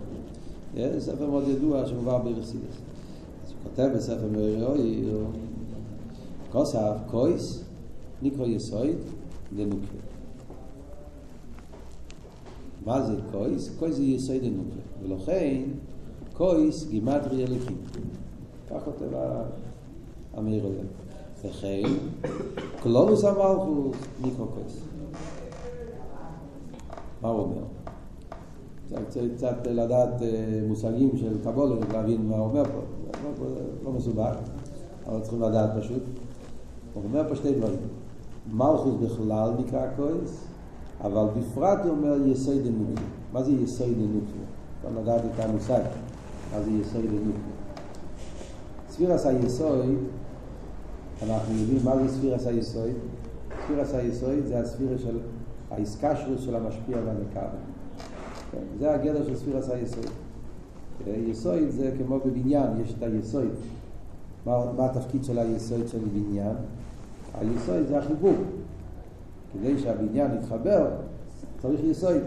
זה ספר מאוד ידוע שמובא ברסידס. כותב בספר מאוירי אויר, כוסף, קויס, נקרא יסויד, דנוקבא. מה זה קויס? קויס זה יסויד דנוקבא. ולכן, קויס גימטרי אלוקים. כך כותב הזה. וכן, כלולוס המלכוס, נקרא קויס. מה הוא אומר? צריך קצת לדעת מושגים של קבולה, להבין מה הוא אומר פה. לא מסובך, אבל צריכים לדעת פשוט. הוא אומר פה שתי דברים. מלכוס בכלל נקרא כויס, אבל בפרט הוא אומר יסוד דנוק'. מה זה יסוד דנוק'? אפשר לדעת את המושג, מה זה יסוד דנוק'. ספירס היסוד, אנחנו יודעים מה זה ספירס היסוד. ספירס היסוד זה הספירה של ההיסקשרוס של המשפיע והמקבל. זה הגדר של ספירס היסוד. יסוי זה כמו בבניין, יש את היסוי. מה, מה התפקיד של היסוד של בניין? היסוד זה החיבור. כדי שהבניין יתחבר, צריך יסוד.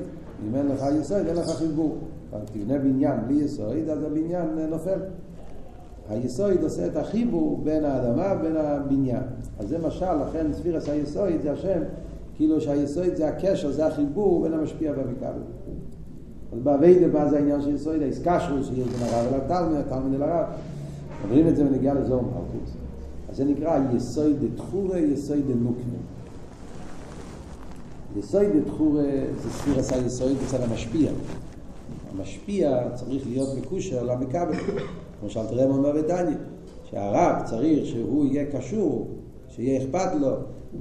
אם אין לך יסוד, אין לך חיבור. תבנה בניין בלי יסוד, אז הבניין נופל. היסוד עושה את החיבור בין האדמה ובין הבניין. אז זה משל, לכן ספירס היסוד זה השם, כאילו שהיסוד זה הקשר, זה החיבור בין המשפיע והמכבל. אז באביידה מה זה העניין של יסוד? האיסקשרוס שיש בין הרב אל התלמיד, התלמיד אל הרב. אומרים את זה ונגיע לזור מלכוס. אז זה נקרא יסוי דתחורה, יסוי דנוקנה. יסוי דתחורה זה ספיר עשה יסוי בצד המשפיע. המשפיע צריך להיות מקושר למכבל. כמו שאלתרם אומר בדניה, שהרב צריך שהוא יהיה קשור, שיהיה אכפת לו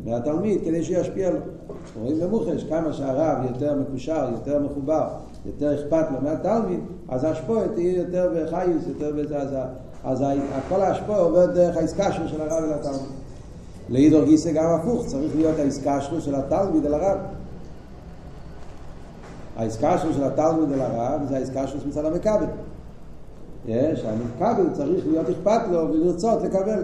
מהתלמיד כדי שישפיע לו. רואים במוחש, כמה שהרב יותר מקושר, יותר מחובר, יותר אכפת לו מהתלמיד, אז ההשפועה תהיה יותר בחייס, יותר בזה. אז כל ההשפוע עובר דרך האיסקשרו של הרב אל התלמיד. לאידור גיסא גם הפוך, צריך להיות האיסקשרו של התלמיד אל הרב. האיסקשרו של התלמיד אל הרב זה האיסקשרו מצד המכבל. יש, המכבל צריך להיות אכפת לו ולרצות לקבל.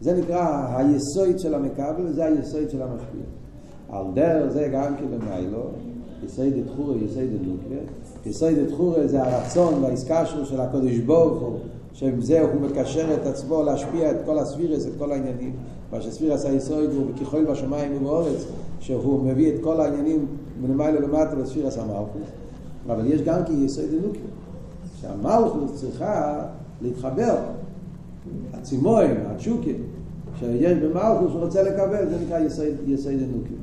זה נקרא היסוד של המכבל וזה היסוד של המשפיע. על דרך זה גם כן במיילו, יסוד דתחורי, יסוד דנוקלה. יסוד דתחורי זה הרצון והאיסקשרו של הקודש ברוך הוא שעם זה הוא מקשר את עצמו להשפיע את כל הספירס, את כל העניינים. מה שספירס היסוד הוא ככל בשמיים ובאורץ, שהוא מביא את כל העניינים מלמעלה למטה לספירס המלכוס. אבל יש גם כי יסוד אלוקים, שהמלכוס צריכה להתחבר. הצימוין, התשוקים, שיש במלכוס שהוא רוצה לקבל, זה נקרא יסוד אלוקים.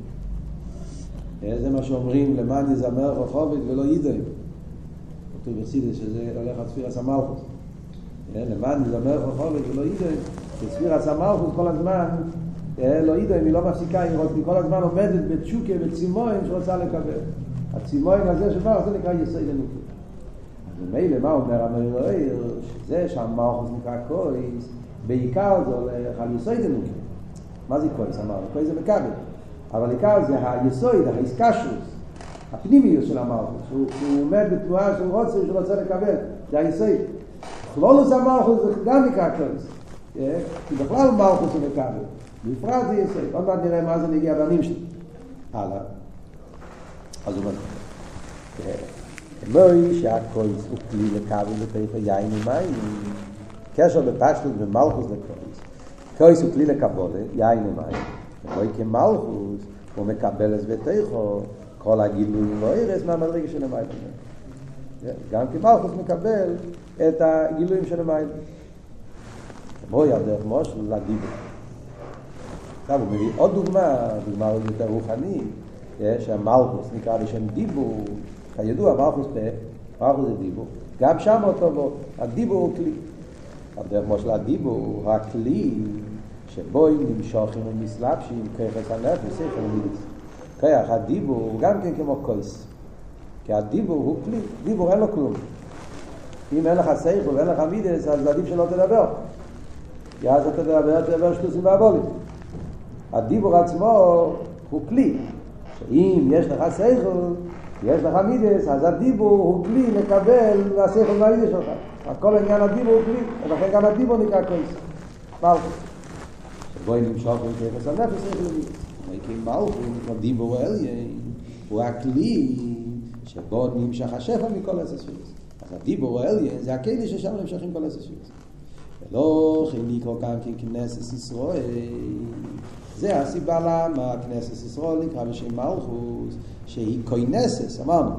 זה מה שאומרים למען יזמר רחובת ולא יידעים. כתוב בחסידס שזה הולך על ספירס המלכוס. למען יזמר רחובת ולא יידעים. ספירס המלכוס כל הזמן, לא יידעים, היא לא מפסיקה, היא כל הזמן עומדת בתשוקה וצימוין שרוצה לקבל. הצימוין הזה שבא, זה נקרא יסוד אלוקים. אז ממילא מה אומר המרואיר? שזה שהמלכוס נקרא קויס, בעיקר זה הולך על יסוד אלוקים. מה זה קויס? אמרנו, קויס זה מכבל. אבל עיקר זה היסוד, האיסקשוס, הפנימיות של המלכוס, שהוא, שהוא עומד בתנועה של רוצה שהוא רוצה לקבל, זה היסוד. כלולוס המלכוס זה גם נקרא קויס. כי בכלל מלכוס הוא מקבל. בפרט זה יסוד. עוד מעט נראה מה זה נגיע בנים שלי. הלאה. אז הוא אומר, אלוהי שהקויס הוא כלי לקבל בתוך היין ומים. קשר בפשטות במלכוס לקויס. קויס הוא כלי לקבולה, יין ומים. אלוהי כמלכוס, הוא מקבל את בתוכו כל הגילויים ואירס מהמדרגה של המים. גם כמלכוס מקבל את הגילויים של המים. כמו ידך מושל לדיבור. עכשיו הוא מביא עוד דוגמה, דוגמה עוד יותר רוחנית, שהמלכוס נקרא בשם דיבור, כידוע מלכוס פה, מלכוס זה דיבור, גם שם אותו בו, הדיבור הוא כלי. הדרך מושל הדיבור, הכלי שבו אם נמשוך עם המסלבשים, כיחס הנפש, סייכל ומידס. כיח הדיבור הוא גם כן כמו קויס. כי הדיבור הוא כלי, דיבור אין לו כלום. אם אין לך סייכל ואין לך מידס, אז עדיף שלא תדבר. כי אז אתה תדבר, תדבר שטוסים והבולים. הדיבור עצמו הוא כלי. שאם יש לך סייכל, יש לך מידס, אז הדיבור הוא כלי לקבל מהסייכל והמידס שלך. הכל עניין הדיבור הוא כלי, ולכן גם הדיבור נקרא קויס. מלכוס. שבו נמשוך עם כיחס הנפש סייכל ומידס. מייקים מלכוס, הדיבור אליין, הוא הכלי שבו נמשך השפע מכל הספירס. אז הדיבור אליין זה הכלי ששם נמשכים כל הספירס. ולא חיניקו כאן ככנסת ישראל. זה הסיבה למה כנסת ישראל נקרא בשם מלכוס, שהיא קוינסס, אמרנו,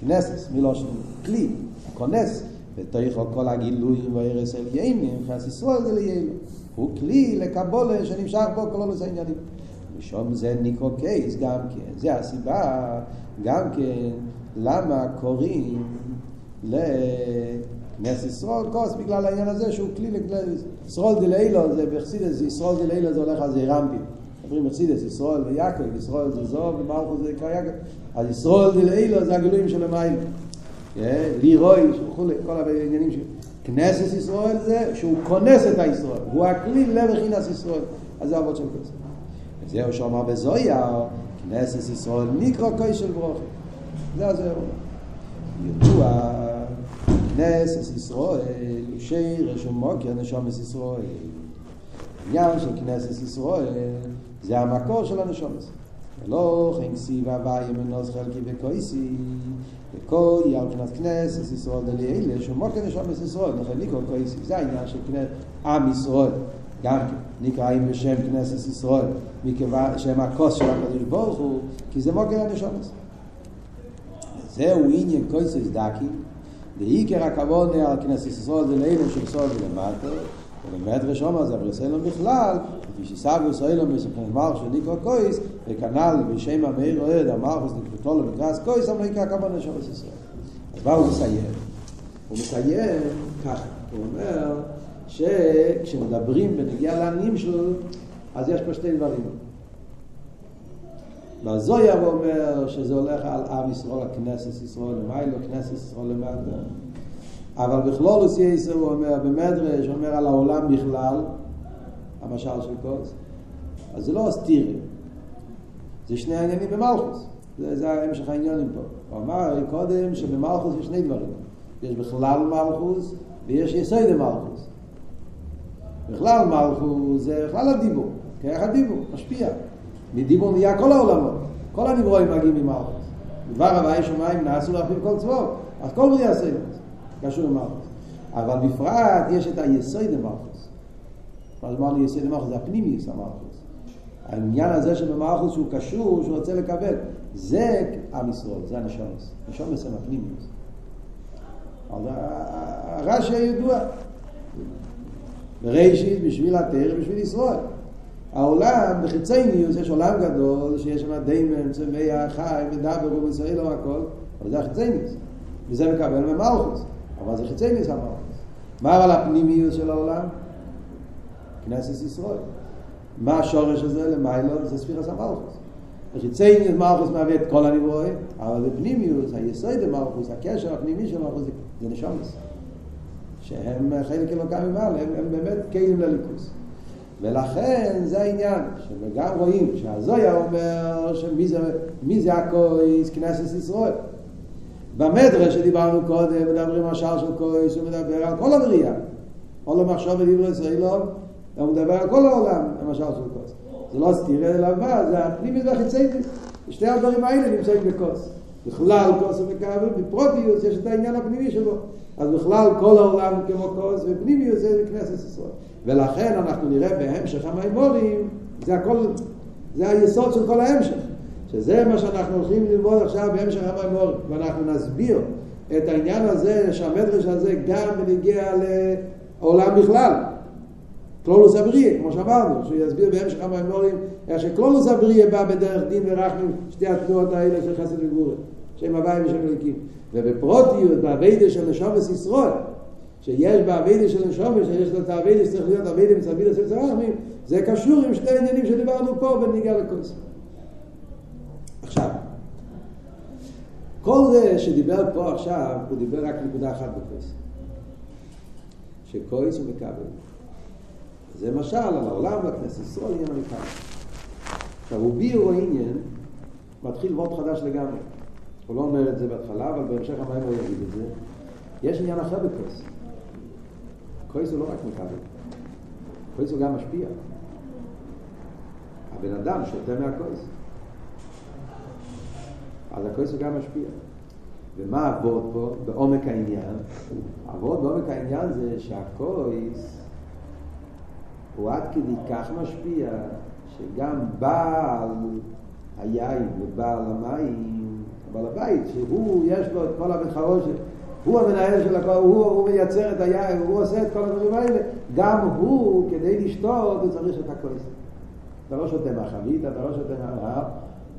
כנסת, מלושן כלי, כונס, בתוך כל הגילויים והרס אל ימים, כנסת ישראל זה לימים. הוא כלי לקבולה שנמשך בו כל עוד העניינים. משום זה ניקרו קייס גם כן, זה הסיבה גם כן למה קוראים לכנס ישראל כוס בגלל העניין הזה שהוא כלי ישראל דלילו זה בחסידס, ישראל דלילו זה הולך על זה רמפים אומרים בחסידס, ישראל ויעקב, ישראל זה זו ומלכו זה נקרא יעקב. אז ישראל דלילו זה הגילויים של המים. לירוי, וכולי, כל העניינים של כנסת ישראל זה שהוא כונס את הישראל, הוא הכלי לבחינס ישראל אז זה אבות של כנסת זהו שאומר בזויה, כנסת ישראל נקרא קוי של ברוכי. זה הזהו. ידוע, כנסת ישראל, שרש ומוקר נשומס ישראל. העניין של כנסת ישראל זה המקור של הנשומס. ולא חן כסיב הוואי מנוס חלקי וקויסי וכל יאל כנת כנסת ישראל דלי אלה שמוקר נשומס ישראל לכן נקרא קויסי זה העניין של כנסת עם ישראל. גם נקראים בשם כנסת ישראל מכיוון שהם הכוס של הקדוש ברוך הוא כי זה מוקר הנשומס זהו עניין קויסס דקי. ועיקר הכבוד על כנסת ישראל לאילם של ישראל ולמטה ובאמת רשום על זה אבל בכלל שסבו ישראל מסוכן מלך של ניקרו קויס וכנ"ל בשם המאיר אוהד המלכוס נקרא לו מקרס קויס אבל עיקר הכבוד נשומס ישראל אז מה הוא מסיים? הוא מסיים ככה הוא אומר שכשמדברים בנגיע לעניים שלו, אז יש פה שתי דברים. בזויה הוא אומר שזה הולך על עם ישראל, הכנסת ישראל למיילו, כנסת ישראל למטה. אבל בכלול עושי ישראל הוא אומר, במדרש אומר על העולם בכלל, המשל של קוס. אז זה לא סתירים, זה שני העניינים במלכוס. זה, זה המשך העניינים פה. הוא אמר קודם שבמלכוס יש שני דברים. יש בכלל מלכוס ויש יסוד מלכוס. בכלל מלכו זה בכלל הדיבור, כרך הדיבור, משפיע. מדיבור נהיה כל העולמות, כל הנברואים מגיעים ממלכוס. דבר הוואי שמיים נעשו להפעיל כל צבאות, אז כל בריאה זה, קשור למלכוס. אבל בפרט יש את היסוד המלכוס. מה אמר לי יסוד המלכוס? זה הפנימיוס המלכוס. העניין הזה שבמלכוס שהוא קשור, שהוא רוצה לקבל, זה עם ישראל, זה הנשומס. נשומס הם הפנימיוס. אז הרש"י הידוע. בראשית, בשביל התרא, בשביל ישראל. העולם, בחיצייניוס, יש עולם גדול, שיש שם דיימן, צמח, חי, מדבר, ומישראל, או הכל, אבל זה החיצייניוס. וזה מקבל ממלכוס. אבל זה חיצייניוס המלכוס. מה אבל הפנימיוס של העולם? כנסת ישראל. מה השורש הזה למיילו? זה ספירס המלכוס. וחיצייניוס מלכוס מהווה את כל הנברואים, אבל בפנימיוס, היסוד המלכוס, הקשר הפנימי של מלכוס, זה נשומס. שהם חלק אלוקם ממעל, הם, הם באמת כלים לליכוס. ולכן זה העניין, שגם רואים שהזויה אומר שמי זה, מי זה הקויס, כנסת ישראל. במדרש שדיברנו קודם, מדברים על שער של קויס, הוא מדבר על כל הבריאה. כל המחשוב בדברי ישראלו, הוא מדבר על כל העולם, למשל של קויס. זה לא סתירה אלא מה, זה הפנימית והחיצייתית. שתי הדברים האלה נמצאים בקוס. בכלל קוס ומקבל, בפרוטיוס יש את העניין הפנימי שלו. אז בכלל כל העולם כמו קוס, ופנימיוס זה בכנסת ישראל. ולכן אנחנו נראה בהמשך המימורים, זה הכל, זה היסוד של כל ההמשך. שזה מה שאנחנו הולכים ללמוד עכשיו בהמשך המימורים. ואנחנו נסביר את העניין הזה, שהמדרש הזה גם בנגיע לעולם בכלל. קלולוס אבריה, כמו שאמרנו, שהוא יסביר בהמשך המימורים איך שקלולוס אבריה בא בדרך דין ורחמים, שתי התנועות האלה של חסד וגבורה, שם הוואי ושם אליקים. ובפרוטיות, באביידה של נשומס ישראל, שיש באביידה של נשומס, שיש לו את האביידה שצריך להיות אביידה מצבידה של צרחמים, זה קשור עם שתי עניינים שדיברנו פה בניגע לקוס. עכשיו, כל זה שדיבר פה עכשיו, הוא דיבר רק נקודה אחת בקוס. שקויס הוא מקבל. זה משל על העולם והכנסת ישראל עניין המקבל. עכשיו, הוא ביור העניין, מתחיל וורט חדש לגמרי. הוא לא אומר את זה בהתחלה, אבל בהמשך המים הוא יגיד את זה. יש עניין אחר בכוס. כוס הוא לא רק מקבל. כוס הוא גם משפיע. הבן אדם שותה מהכוס. אז הכוס הוא גם משפיע. ומה עבוד פה? בעומק העניין. עבוד בעומק העניין זה שהכוס הוא עד כדי כך משפיע שגם בעל היין ובעל המים בעל הבית, שהוא, יש לו את כל המתחרות, הוא המנהל של הכל, הוא, הוא מייצר את היין, הוא עושה את כל הדברים האלה, גם הוא, כדי לשתות, הוא צריך את הקויס. אתה לא שותה מהחבית, אתה לא שותה מהנהר,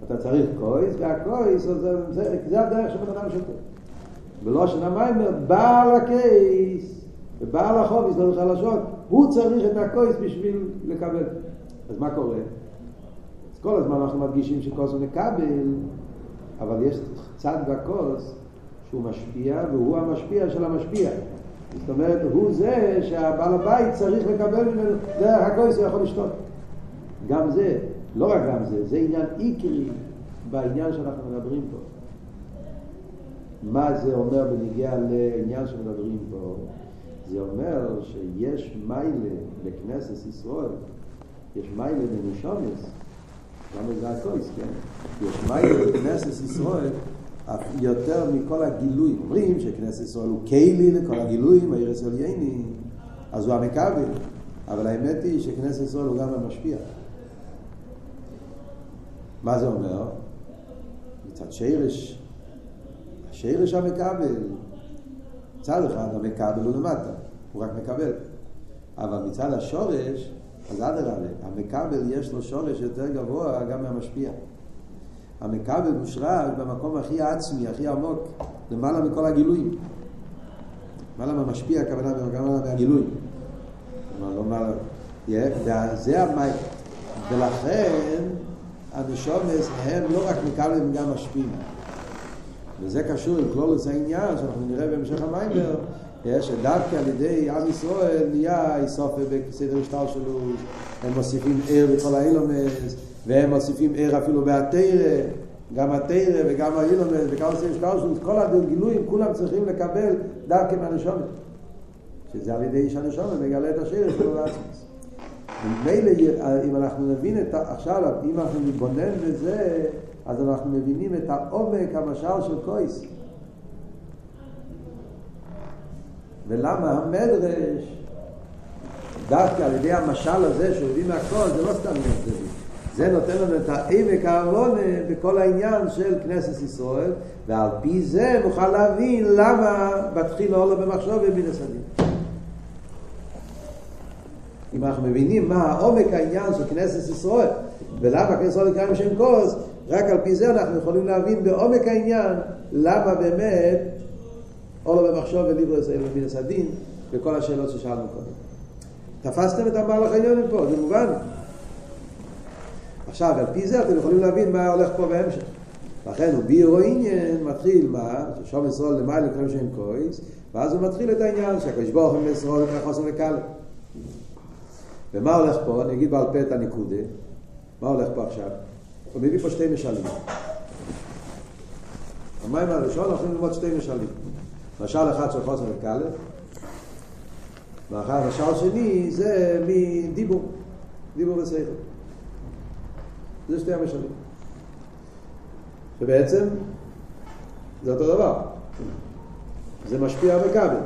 אתה צריך קויס, והקויס, זה, זה, זה הדרך שבן אדם שותה. ולא שנאמר, בעל הקייס, ובעל החוביס, לא חלשות, הוא צריך את הקויס בשביל לקבל. אז מה קורה? אז כל הזמן אנחנו מדגישים שכוס הוא מקבל, אבל יש צד בכוס שהוא משפיע והוא המשפיע של המשפיע. זאת אומרת, הוא זה שהבעל הבית צריך לקבל ממנו דרך הכוס הוא יכול לשתות. גם זה, לא רק גם זה, זה עניין איקרי בעניין שאנחנו מדברים פה. מה זה אומר בניגיע לעניין שמדברים פה? זה אומר שיש מיילה בכנסת ישראל, יש מיילה בנשומס, למה זה הקויס, כן? יש מיילה בכנסת ישראל יותר מכל הגילויים. אומרים שכנסת ישראל הוא קיילי לכל הגילויים, העיר ישראל ייני, אז הוא המכבל. אבל האמת היא שכנסת ישראל הוא גם המשפיע. מה זה אומר? מצד שירש, שירש המכבל. מצד אחד המכבל הוא למטה, הוא רק מקבל. אבל מצד השורש, אז אדרבה, המכבל יש לו שורש יותר גבוה גם מהמשפיע. המכבל מושרש במקום הכי עצמי, הכי עמוק, למעלה מכל הגילויים. למעלה מהמשפיע, הכוונה למעלה מהגילוי. כלומר, לא מעלה... זה המי... ולכן הנשומס הם לא רק מקבלים, גם משפיעים. וזה קשור עם כלולוס העניין, שאנחנו נראה בהמשך המיימר, שדווקא על ידי עם ישראל נהיה איסופה בסדר השטר שלו, הם מוסיפים ער בכל האילומס, והם מוסיפים ער אפילו בהתרא, גם התרא וגם האילומס וגם בסדר השטר שלו, כל הגילויים כולם צריכים לקבל דווקא מהנשומת. שזה על ידי שהנשומת מגלה את השרש שלו לעצמס. ומילא אם אנחנו נבין את עכשיו, אם אנחנו נתבונן בזה, אז אנחנו מבינים את העומק המשל של קויס. ולמה המדרש, דווקא על ידי המשל הזה הביא מהכל, זה לא סתם צדדי. זה נותן לנו את העמק העוונה בכל העניין של כנסת ישראל, ועל פי זה נוכל להבין למה בתחילה עולה במחשוב ובינס הדין. אם אנחנו מבינים מה העומק העניין של כנסת ישראל, ולמה כנסת ישראל נקרא שם כוס, רק על פי זה אנחנו יכולים להבין בעומק העניין למה באמת עולה במחשוב וליברו ישראל ובינס הדין, וכל השאלות ששאלנו קודם. תפסתם את המהלך העניונים פה, זה מובן. עכשיו, על פי זה אתם יכולים להבין מה הולך פה בהמשך. לכן הוא בירו עניין מתחיל מה? ששום ישראל למעלה לקרוא שם קויס, ואז הוא מתחיל את העניין שהקדוש ברוך הוא ישראל לקרוא חוסר וקל. ומה הולך פה? אני אגיד בעל פה את הנקודה. מה הולך פה עכשיו? הוא מביא פה שתי משלים. המים הראשון הולכים ללמוד שתי משלים. משל אחד של חוסר וקל, ואחר המשל שני זה מדיבור, דיבור ושכל. זה שתי המשלים. שבעצם זה אותו דבר. זה משפיע מכבל.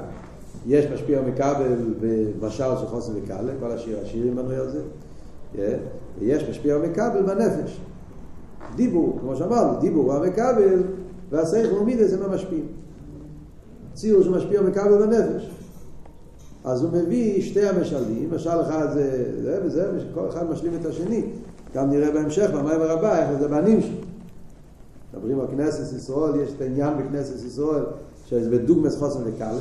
יש משפיע מכבל במשל של חוסן וקאלה, כל השיר, השירים בנוי על זה. ויש משפיע מכבל בנפש. דיבור, כמו שאמרנו, דיבור הוא המכבל, והשכל ומידה זה מה משפיע. ציור שמשפיע מכבל בנפש. אז הוא מביא שתי המשלים, משל אחד זה זה וזה, וכל אחד משלים את השני. גם נראה בהמשך, במים הרבה, איך זה בנים שלו. מדברים על כנסת ישראל, יש את העניין בכנסת ישראל, שזה בדוגמס חוסן וקל,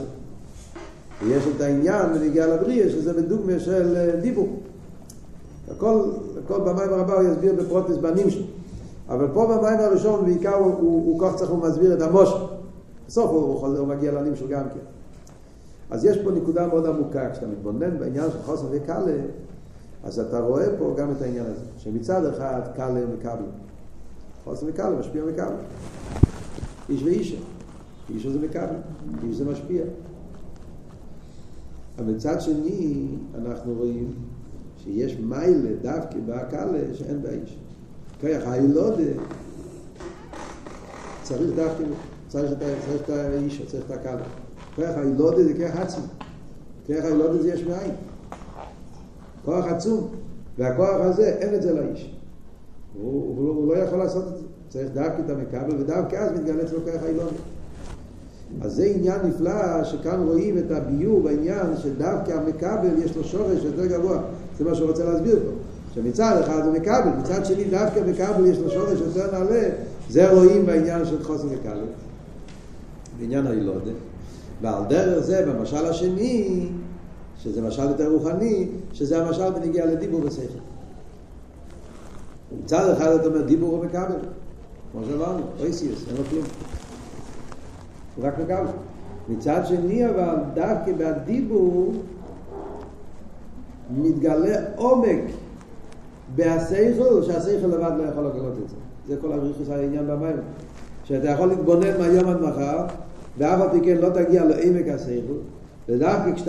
ויש את העניין בנגיע לבריא, שזה בדוגמא של דיבור. הכל, הכל במים הרבה הוא יסביר בפרוטס בנים שלו. אבל פה במים הראשון בעיקר הוא, הוא, הוא כך צריך הוא מסביר את המושל. בסוף הוא, הוא, חוזר, הוא מגיע שלו גם כן. אז יש פה נקודה מאוד עמוקה, כשאתה מתבונן בעניין של חוסן וקלה, אז אתה רואה פה גם את העניין הזה, שמצד אחד קלה מקבל. חוסן וקלה משפיע מקבל. איש ואישה. איש זה מקבל, איש זה משפיע. אבל מצד שני, אנחנו רואים שיש מיילה דווקא בהקלה שאין באיש. כוח הילודה צריך דווקא, צריך את האיש, צריך את הקלה. כוח הילודה זה כוח עצמי. כוח הילודה זה יש מאין. כוח עצום. והכוח הזה, אין את זה לאיש. הוא, הוא, הוא לא יכול לעשות את זה. צריך דווקא את המקבל, ודווקא אז מתגלה אצלו כוח הילודה. אז זה עניין נפלא שכאן רואים את הביור בעניין שדווקא המקבל יש לו שורש יותר גבוה. זה מה שהוא רוצה להסביר פה. שמצד אחד הוא מקבל, מצד שני דווקא מקבל יש לו שורש יותר נעלה. זה רואים בעניין של חוסן מקבל. בעניין הילודה. ועל דרך זה במשל השני, שזה משל יותר רוחני, שזה המשל בנגיע לדיבור ושכל. מצד אחד אתה אומר דיבור הוא מקבל. כמו שאמרנו, אויסיוס, אין לו כלום. הוא רק מקבל. מצד שני אבל דווקא בדיבור מתגלה עומק בהסייכל, שהסייכל לבד לא יכול לגלות את זה. זה כל הריחוס העניין במים. שאתה יכול להתבונן מהיום עד מחר, ואף על פי כן לא תגיע לעמק הסייכל, ודווקא כשאתה